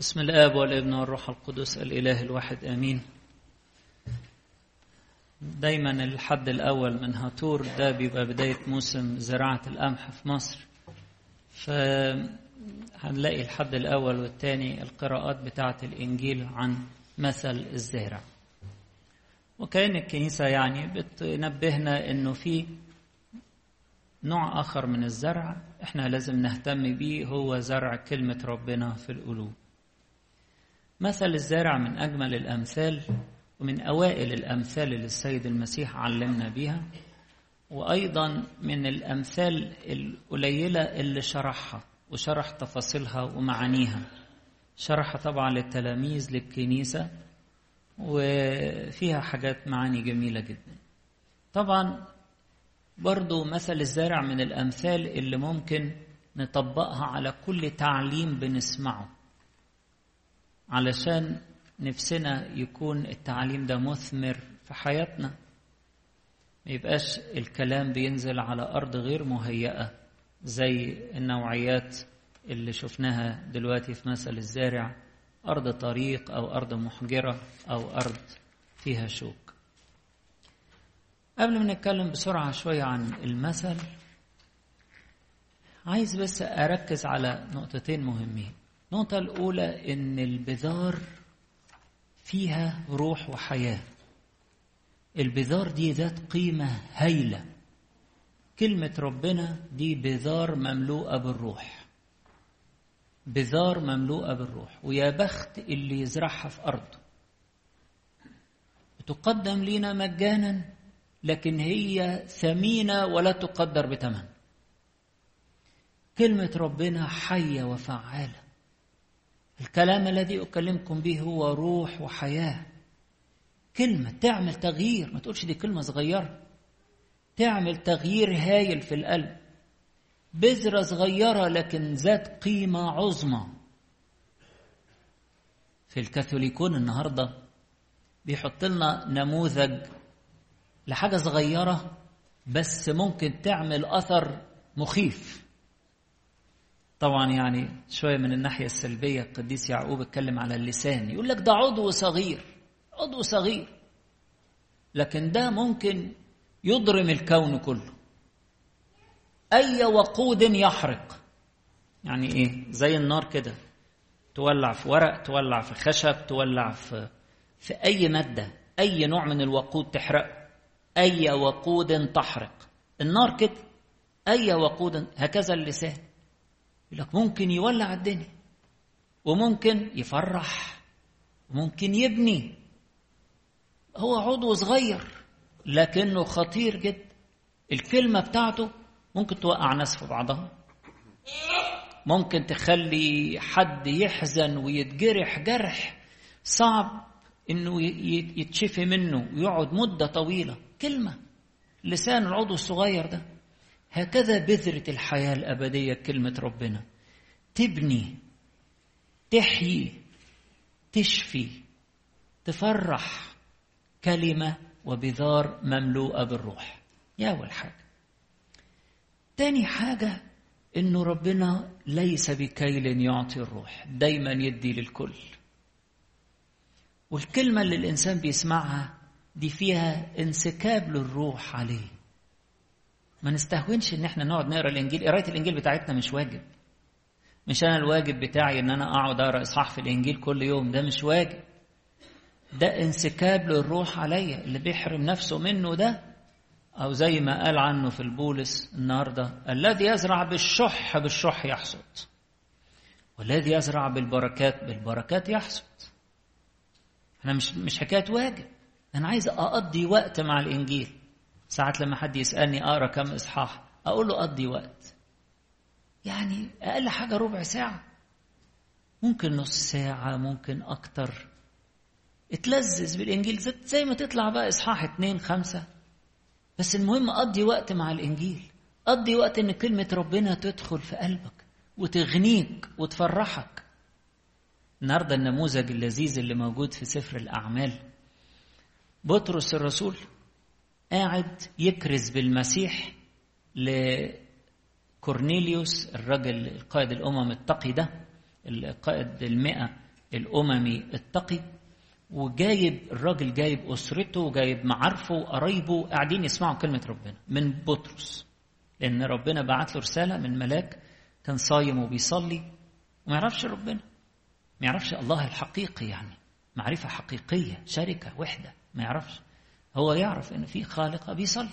بسم الآب والابن والروح القدس الإله الواحد آمين. دايما الحد الأول من هاتور ده بيبقى بداية موسم زراعة القمح في مصر. فهنلاقي الحد الأول والثاني القراءات بتاعة الإنجيل عن مثل الزارع وكأن الكنيسة يعني بتنبهنا إنه في نوع آخر من الزرع إحنا لازم نهتم بيه هو زرع كلمة ربنا في القلوب. مثل الزارع من أجمل الأمثال ومن أوائل الأمثال اللي السيد المسيح علمنا بيها وأيضا من الأمثال القليلة اللي شرحها وشرح تفاصيلها ومعانيها. شرحها طبعا للتلاميذ للكنيسة وفيها حاجات معاني جميلة جدا. طبعا برضو مثل الزارع من الأمثال اللي ممكن نطبقها على كل تعليم بنسمعه. علشان نفسنا يكون التعليم ده مثمر في حياتنا. ما يبقاش الكلام بينزل على أرض غير مهيئة زي النوعيات اللي شفناها دلوقتي في مثل الزارع. أرض طريق أو أرض محجرة أو أرض فيها شوك. قبل ما نتكلم بسرعة شوية عن المثل عايز بس أركز على نقطتين مهمين. النقطة الأولى إن البذار فيها روح وحياة. البذار دي ذات قيمة هايلة. كلمة ربنا دي بذار مملوءة بالروح. بذار مملوءة بالروح. ويا بخت اللي يزرعها في أرضه. تقدم لنا مجانا لكن هي ثمينة ولا تقدر بثمن كلمة ربنا حية وفعالة. الكلام الذي أكلمكم به هو روح وحياة. كلمة تعمل تغيير ما تقولش دي كلمة صغيرة. تعمل تغيير هايل في القلب. بذرة صغيرة لكن ذات قيمة عظمى. في الكاثوليكون النهاردة بيحط لنا نموذج لحاجة صغيرة بس ممكن تعمل أثر مخيف. طبعا يعني شوية من الناحية السلبية القديس يعقوب اتكلم على اللسان يقول لك ده عضو صغير عضو صغير لكن ده ممكن يضرم الكون كله. أي وقود يحرق. يعني إيه؟ زي النار كده. تولع في ورق تولع في خشب تولع في في أي مادة أي نوع من الوقود تحرق. أي وقود تحرق. النار كده. أي وقود هكذا اللسان. يقول لك ممكن يولع الدنيا وممكن يفرح وممكن يبني. هو عضو صغير لكنه خطير جدا. الكلمة بتاعته ممكن توقع ناس في بعضها. ممكن تخلي حد يحزن ويتجرح جرح صعب إنه يتشفي منه ويقعد مدة طويلة. كلمة لسان العضو الصغير ده. هكذا بذرة الحياة الأبدية كلمة ربنا. تبني تحيي تشفي تفرح كلمة وبذار مملوءة بالروح. يا أول حاجة تاني حاجة إنه ربنا ليس بكيل يعطي الروح دايما يدي للكل. والكلمة اللي الإنسان بيسمعها دي فيها انسكاب للروح عليه. ما نستهونش إن إحنا نقعد نقرأ الإنجيل. قراية الإنجيل بتاعتنا مش واجب. مش أنا الواجب بتاعي إن أنا أقعد أقرأ إصحاح في الإنجيل كل يوم. ده مش واجب. ده انسكاب للروح عليا اللي بيحرم نفسه منه ده. أو زي ما قال عنه في البولس النهارده الذي يزرع بالشح بالشح يحصد. والذي يزرع بالبركات بالبركات يحصد. أنا مش مش حكاية واجب. أنا عايز أقضي وقت مع الإنجيل. ساعات لما حد يسألني أقرأ كم إصحاح أقول له قضي وقت. يعني أقل حاجة ربع ساعة. ممكن نص ساعة ممكن أكتر. اتلذذ بالإنجيل. زي ما تطلع بقى إصحاح اتنين خمسة. بس المهم قضي وقت مع الإنجيل. قضي وقت إن كلمة ربنا تدخل في قلبك وتغنيك وتفرحك. النهاردة النموذج اللذيذ اللي موجود في سفر الأعمال. بطرس الرسول قاعد يكرز بالمسيح لكورنيليوس الرجل القائد الأمم التقي ده القائد المئة الأممي التقي وجايب الراجل جايب أسرته وجايب معارفه وقرايبه قاعدين يسمعوا كلمة ربنا من بطرس لأن ربنا بعت له رسالة من ملاك كان صايم وبيصلي وما يعرفش ربنا ما يعرفش الله الحقيقي يعني معرفة حقيقية شركة وحدة ما يعرفش. هو يعرف إن في خالق بيصلي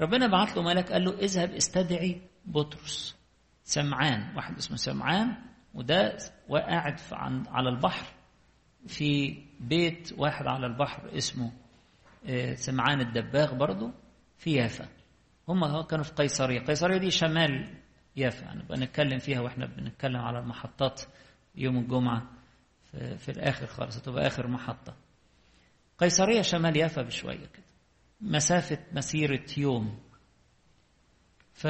ربنا بعت له ملك قال له اذهب استدعي بطرس. سمعان واحد اسمه سمعان وده وقاعد على البحر. في بيت واحد على البحر اسمه سمعان الدباغ برضه في يافا. هم كانوا في قيصرية. قيصرية دي شمال يافا. نبقى يعني نتكلم فيها وإحنا بنتكلم على المحطات يوم الجمعة في, في الآخر خالص. هتبقى آخر محطة. قيصرية شمال يافا بشوية كده. مسافة مسيرة يوم. ف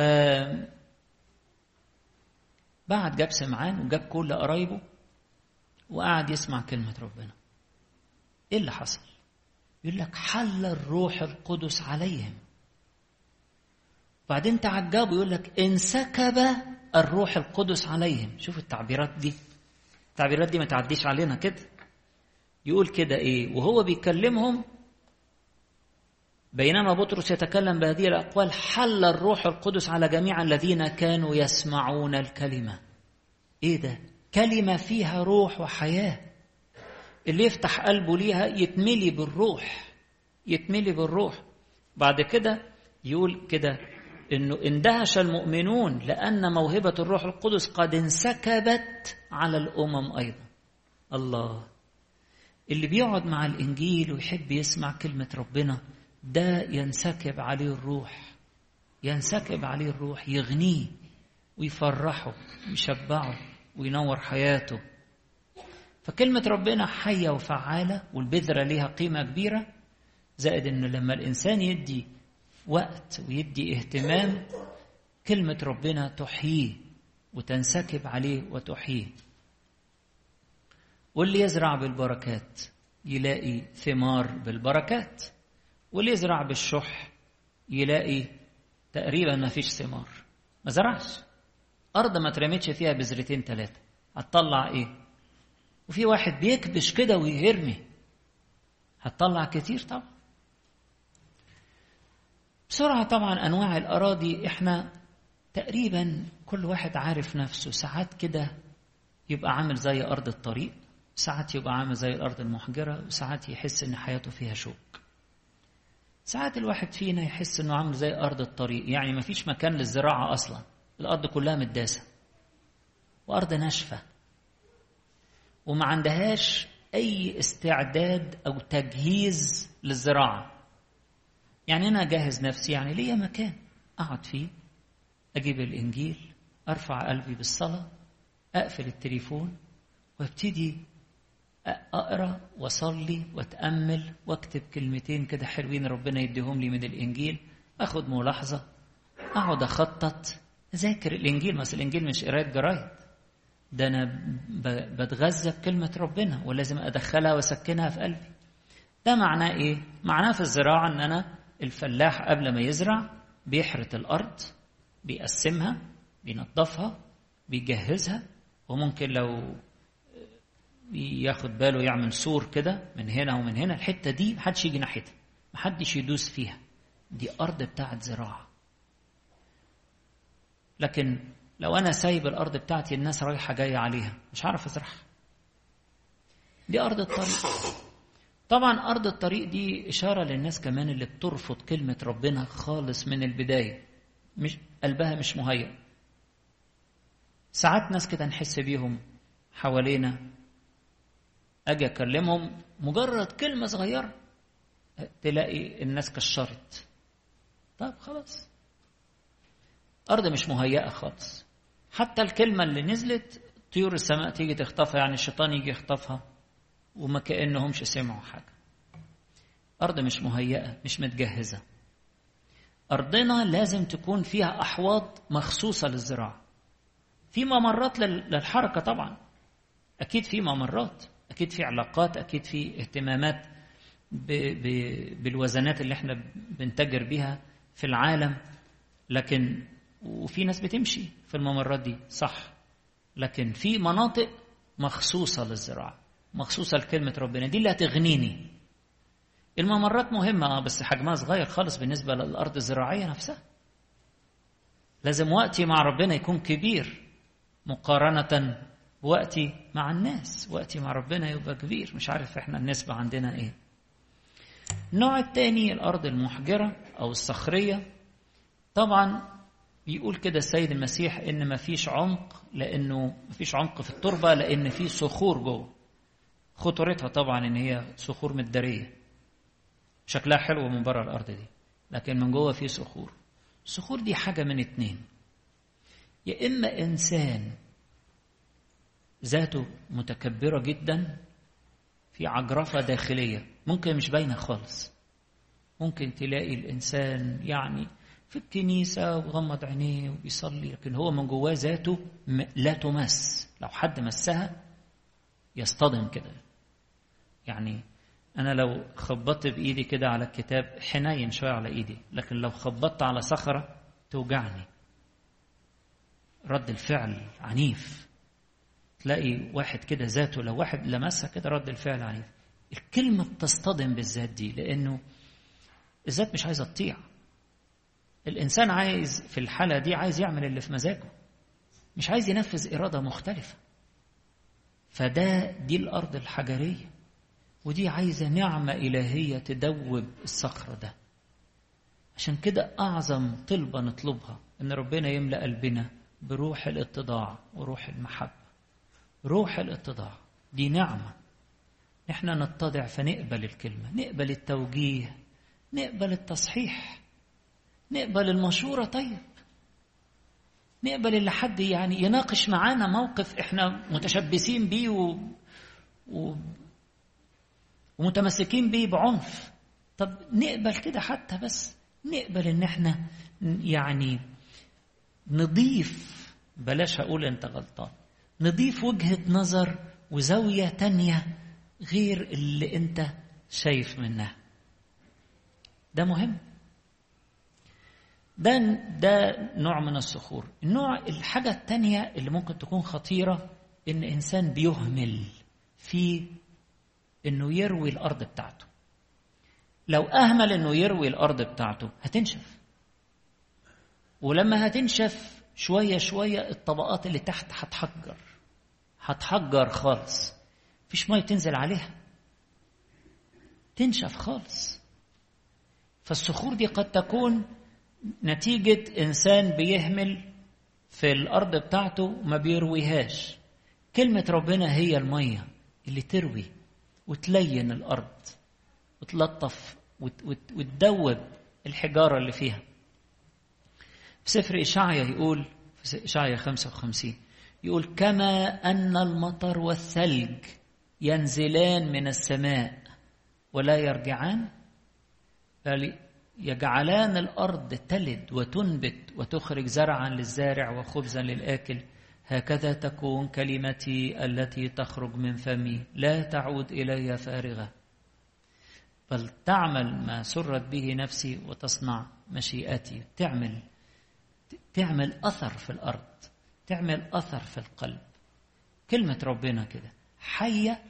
بعد جاب سمعان وجاب كل قرايبه وقعد يسمع كلمة ربنا. إيه اللي حصل؟ يقول لك حل الروح القدس عليهم. بعدين تعجبوا يقول لك انسكب الروح القدس عليهم. شوف التعبيرات دي. التعبيرات دي ما تعديش علينا كده. يقول كده إيه؟ وهو بيكلمهم بينما بطرس يتكلم بهذه الأقوال حل الروح القدس على جميع الذين كانوا يسمعون الكلمة. إيه ده؟ كلمة فيها روح وحياة. اللي يفتح قلبه ليها يتملي بالروح يتملي بالروح. بعد كده يقول كده إنه اندهش المؤمنون لأن موهبة الروح القدس قد انسكبت على الأمم أيضا. الله. اللي بيقعد مع الإنجيل ويحب يسمع كلمة ربنا ده ينسكب عليه الروح ينسكب عليه الروح يغنيه ويفرحه ويشبعه وينور حياته. فكلمة ربنا حية وفعالة والبذرة ليها قيمة كبيرة زائد إنه لما الإنسان يدي وقت ويدي اهتمام كلمة ربنا تحييه وتنسكب عليه وتحييه. واللي يزرع بالبركات. يلاقي ثمار بالبركات. واللي يزرع بالشح يلاقي تقريبا ما فيش ثمار. ما زرعش. أرض ما ترمتش فيها بذرتين ثلاثة هتطلع إيه؟ وفي واحد بيكبش كده ويرمي هتطلع كتير طبعا. بسرعة طبعا أنواع الأراضي. إحنا تقريبا كل واحد عارف نفسه. ساعات كده يبقى عامل زي أرض الطريق. ساعات يبقى عامل زي الأرض المحجرة وساعات يحس إن حياته فيها شوك. ساعات الواحد فينا يحس إنه عامل زي أرض الطريق يعني مفيش مكان للزراعة أصلا. الأرض كلها متداسة. وأرض ناشفة. وما عندهاش أي استعداد أو تجهيز للزراعة. يعني أنا أجهز نفسي يعني ليا مكان. أقعد فيه أجيب الإنجيل أرفع قلبي بالصلاة أقفل التليفون وأبتدي أقرأ وأصلي وأتأمل وأكتب كلمتين كده حلوين ربنا يديهم لي من الإنجيل. أخد ملاحظة. أقعد أخطط. أذاكر الإنجيل. مثلا الإنجيل مش قراية جرايد ده أنا بتغذى بكلمة ربنا ولازم أدخلها وأسكنها في قلبي. ده معناه إيه؟ معناه في الزراعة إن أنا الفلاح قبل ما يزرع بيحرث الأرض بيقسمها بينظفها بيجهزها وممكن لو ياخد باله يعمل سور كده من هنا ومن هنا. الحتة دي محدش يجي ناحيتها محدش يدوس فيها. دي أرض بتاعت زراعة. لكن لو أنا سايب الأرض بتاعتي الناس رايحة جاية عليها مش هعرف أزرعها. دي أرض الطريق. طبعا أرض الطريق دي إشارة للناس كمان اللي بترفض كلمة ربنا خالص من البداية. مش قلبها مش مهيأ. ساعات ناس كده نحس بيهم حوالينا. أجي أكلمهم مجرد كلمة صغيرة تلاقي الناس كشرت. طيب خلاص. أرض مش مهيئة خالص. حتى الكلمة اللي نزلت طيور السماء تيجي تخطفها يعني الشيطان يجي يخطفها وما كأنهمش سمعوا حاجة. أرض مش مهيئة مش متجهزة. أرضنا لازم تكون فيها أحواض مخصوصة للزراعة. في ممرات للحركة طبعا. أكيد في ممرات. أكيد في علاقات أكيد في اهتمامات ب ب بالوزنات اللي إحنا بنتجر بيها في العالم. لكن وفي ناس بتمشي في الممرات دي صح. لكن في مناطق مخصوصة للزراعة مخصوصة لكلمة ربنا. دي اللي هتغنيني. الممرات مهمة آه بس حجمها صغير خالص بالنسبة للأرض الزراعية نفسها. لازم وقتي مع ربنا يكون كبير مقارنة بوقتي مع الناس وقتي مع ربنا يبقى كبير. مش عارف إحنا النسبة عندنا إيه. النوع الثاني الأرض المحجرة أو الصخرية. طبعا بيقول كده السيد المسيح إن مفيش عمق لأنه مفيش عمق في التربة لأن في صخور جوه. خطورتها طبعا إن هي صخور متدارية. شكلها حلو من بره الأرض دي لكن من جوه في صخور. الصخور دي حاجة من اتنين. يا إما إنسان ذاته متكبرة جدا في عجرفة داخلية. ممكن مش باينة خالص. ممكن تلاقي الإنسان يعني في الكنيسة وغمض عينيه وبيصلي لكن هو من جواه ذاته لا تمس. لو حد مسها يصطدم كده. يعني أنا لو خبطت بإيدي كده على الكتاب حنين شوية على إيدي لكن لو خبطت على صخرة توجعني. رد الفعل عنيف. تلاقي واحد كده ذاته لو واحد لمسها كده رد الفعل عنيف الكلمة بتصطدم بالذات دي لأنه الذات مش عايزة تطيع. الإنسان عايز في الحالة دي عايز يعمل اللي في مزاجه مش عايز ينفذ إرادة مختلفة. فده دي الأرض الحجرية ودي عايزة نعمة إلهية تدوب الصخر ده. عشان كده أعظم طلبة نطلبها إن ربنا يملأ قلبنا بروح الاتضاع وروح المحبة. روح الاتضاع. دي نعمة. إحنا نتضع فنقبل الكلمة نقبل التوجيه نقبل التصحيح نقبل المشورة. طيب نقبل اللي حد يعني يناقش معانا موقف إحنا متشبثين بيه و... و... ومتمسكين بيه بعنف. طب نقبل كده حتى بس. نقبل إن إحنا يعني نضيف. بلاش أقول أنت غلطان. نضيف وجهة نظر وزاوية تانية غير اللي انت شايف منها. ده مهم. ده ده نوع من الصخور. النوع الحاجة التانية اللي ممكن تكون خطيرة إن إنسان بيهمل في إنه يروي الأرض بتاعته. لو أهمل إنه يروي الأرض بتاعته هتنشف. ولما هتنشف شوية شوية الطبقات اللي تحت هتحجر. هتحجر خالص. مفيش مية تنزل عليها. تنشف خالص. فالصخور دي قد تكون نتيجة إنسان بيهمل في الأرض بتاعته ما بيرويهاش. كلمة ربنا هي المية اللي تروي وتلين الأرض وتلطف وتدوب الحجارة اللي فيها. في سفر إشعيا يقول في إشعيا 55 يقول كما أن المطر والثلج ينزلان من السماء ولا يرجعان يجعلان الأرض تلد وتنبت وتخرج زرعا للزارع وخبزا للآكل. هكذا تكون كلمتي التي تخرج من فمي. لا تعود إلي فارغة. بل تعمل ما سرت به نفسي وتصنع مشيئتي. تعمل تعمل أثر في الأرض. تعمل أثر في القلب. كلمة ربنا كده حية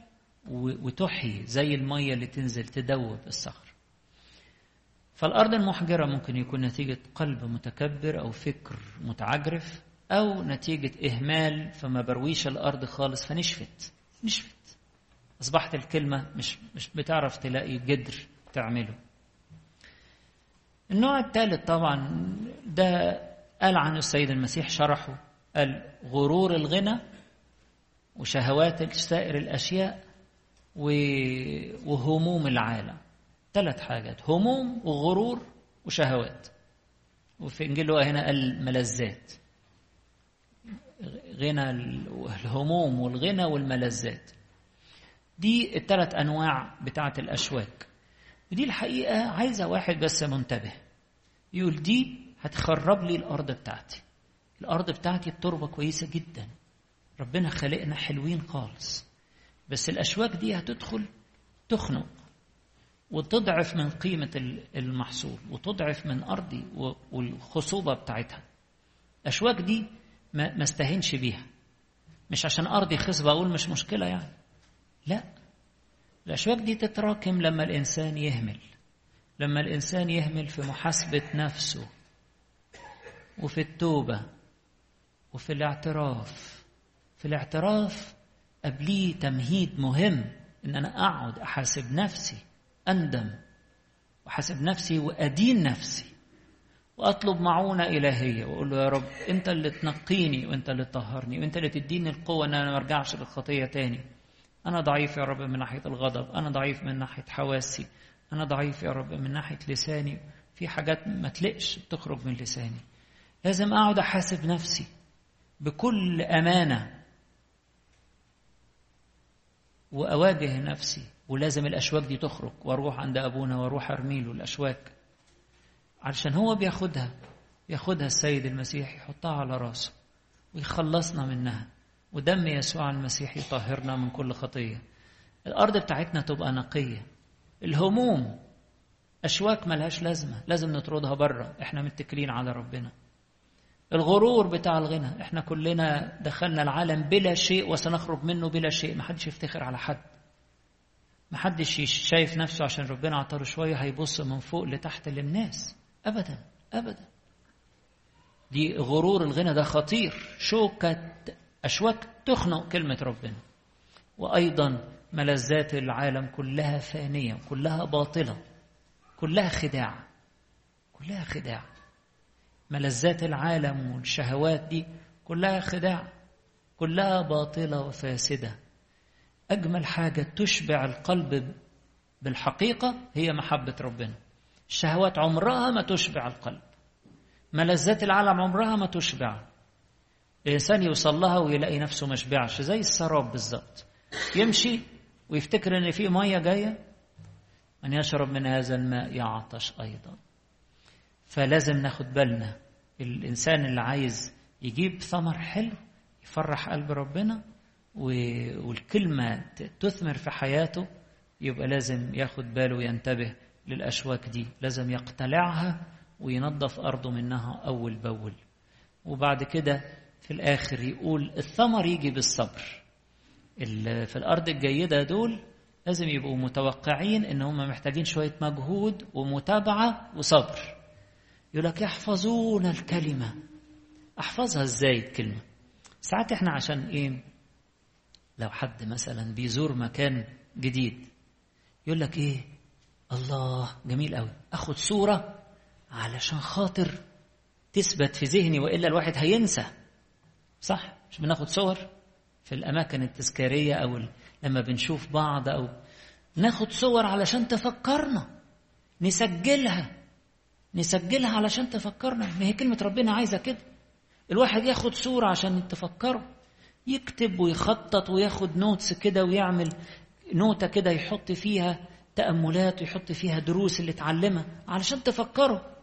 وتحيي زي المية اللي تنزل تدوب الصخر. فالأرض المحجرة ممكن يكون نتيجة قلب متكبر أو فكر متعجرف أو نتيجة إهمال فما برويش الأرض خالص فنشفت نشفت. أصبحت الكلمة مش مش بتعرف تلاقي جدر تعمله. النوع الثالث طبعا ده قال عنه السيد المسيح شرحه. غرور الغنى وشهوات سائر الأشياء وهموم العالم. ثلاث حاجات هموم وغرور وشهوات. وفي إنجيل هنا قال ملذات غنى الهموم والغنى والملذات. دي الثلاث أنواع بتاعة الأشواك. ودي الحقيقة عايزة واحد بس منتبه. يقول دي هتخرب لي الأرض بتاعتي. الأرض بتاعتي التربة كويسة جدا. ربنا خلقنا حلوين خالص. بس الأشواك دي هتدخل تخنق وتضعف من قيمة المحصول وتضعف من أرضي والخصوبة بتاعتها. الأشواك دي ما استهنش بيها. مش عشان أرضي خصبة أقول مش مشكلة يعني. لا. الأشواك دي تتراكم لما الإنسان يهمل. لما الإنسان يهمل في محاسبة نفسه وفي التوبة وفي الاعتراف. في الاعتراف قبليه تمهيد مهم إن أنا أقعد أحاسب نفسي أندم وأحاسب نفسي وأدين نفسي وأطلب معونة إلهية وأقول له يا رب أنت اللي تنقيني وأنت اللي تطهرني وأنت اللي تديني القوة إن أنا ما أرجعش للخطية تاني. أنا ضعيف يا رب من ناحية الغضب أنا ضعيف من ناحية حواسي أنا ضعيف يا رب من ناحية لساني. في حاجات ما تلقش تخرج من لساني. لازم أقعد أحاسب نفسي. بكل أمانة وأواجه نفسي ولازم الأشواك دي تخرج وأروح عند أبونا وأروح أرمي له الأشواك علشان هو بياخدها ياخدها السيد المسيح يحطها على راسه ويخلصنا منها ودم يسوع المسيح يطهرنا من كل خطية. الأرض بتاعتنا تبقى نقية. الهموم أشواك ملهاش لازمة لازم نطردها بره إحنا متكلين على ربنا. الغرور بتاع الغنى. إحنا كلنا دخلنا العالم بلا شيء وسنخرج منه بلا شيء. محدش يفتخر على حد. محدش شايف نفسه عشان ربنا عطاله شوية هيبص من فوق لتحت للناس. أبدا أبدا. دي غرور الغنى. ده خطير. شوكة أشواك تخنق كلمة ربنا. وأيضا ملذات العالم كلها فانية كلها باطلة كلها خداع كلها خداع. ملذات العالم والشهوات دي كلها خداع كلها باطلة وفاسدة. أجمل حاجة تشبع القلب بالحقيقة هي محبة ربنا. الشهوات عمرها ما تشبع القلب. ملذات العالم عمرها ما تشبع. الإنسان يوصل لها ويلاقي نفسه ما زي السراب بالظبط. يمشي ويفتكر إن في مية جاية من يشرب من هذا الماء يعطش أيضا. فلازم ناخد بالنا. الإنسان اللي عايز يجيب ثمر حلو يفرح قلب ربنا والكلمة تثمر في حياته يبقى لازم ياخد باله وينتبه للأشواك دي. لازم يقتلعها وينظف أرضه منها أول بأول. وبعد كده في الآخر يقول الثمر يجي بالصبر. في الأرض الجيدة دول لازم يبقوا متوقعين إن هم محتاجين شوية مجهود ومتابعة وصبر. يقول لك يحفظون الكلمة. أحفظها إزاي الكلمة؟ ساعات إحنا عشان إيه؟ لو حد مثلا بيزور مكان جديد يقول لك إيه؟ الله جميل قوي أخد صورة علشان خاطر تثبت في ذهني وإلا الواحد هينسى. صح؟ مش بناخد صور في الأماكن التذكارية أو لما بنشوف بعض أو ناخد صور علشان تفكرنا نسجلها. نسجلها علشان تفكرنا. ما هي كلمة ربنا عايزة كده. الواحد ياخد صورة عشان تفكره يكتب ويخطط وياخد نوتس كده ويعمل نوتة كده يحط فيها تأملات ويحط فيها دروس اللي اتعلمها علشان تفكره.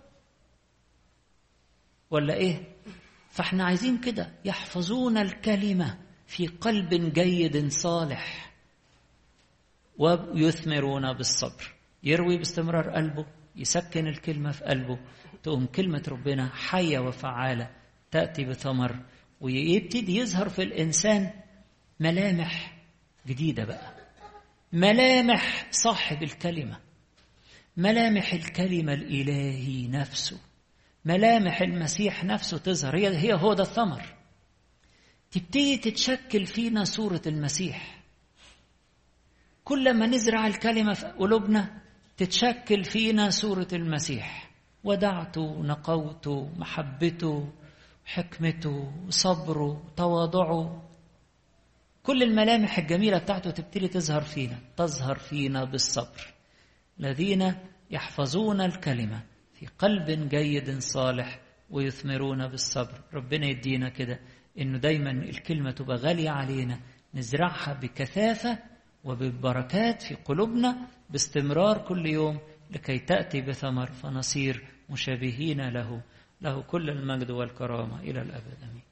ولا إيه؟ فإحنا عايزين كده يحفظون الكلمة في قلب جيد صالح. ويثمرون بالصبر. يروي باستمرار قلبه. يسكن الكلمة في قلبه تقوم كلمة ربنا حية وفعالة تأتي بثمر ويبتدي يظهر في الإنسان ملامح جديدة بقى. ملامح صاحب الكلمة. ملامح الكلمة الإلهي نفسه. ملامح المسيح نفسه تظهر. هي هي هو ده الثمر. تبتدي تتشكل فينا صورة المسيح. كل ما نزرع الكلمة في قلوبنا تتشكل فينا صورة المسيح. ودعته نقوته محبته حكمته صبره تواضعه كل الملامح الجميلة بتاعته تبتدي تظهر فينا تظهر فينا بالصبر. الذين يحفظون الكلمة في قلب جيد صالح ويثمرون بالصبر. ربنا يدينا كده إنه دايما الكلمة تبقى غالية علينا. نزرعها بكثافة وببركات في قلوبنا باستمرار كل يوم لكي تأتي بثمر فنصير مشابهين له. له كل المجد والكرامة. إلى الأبد. أمين.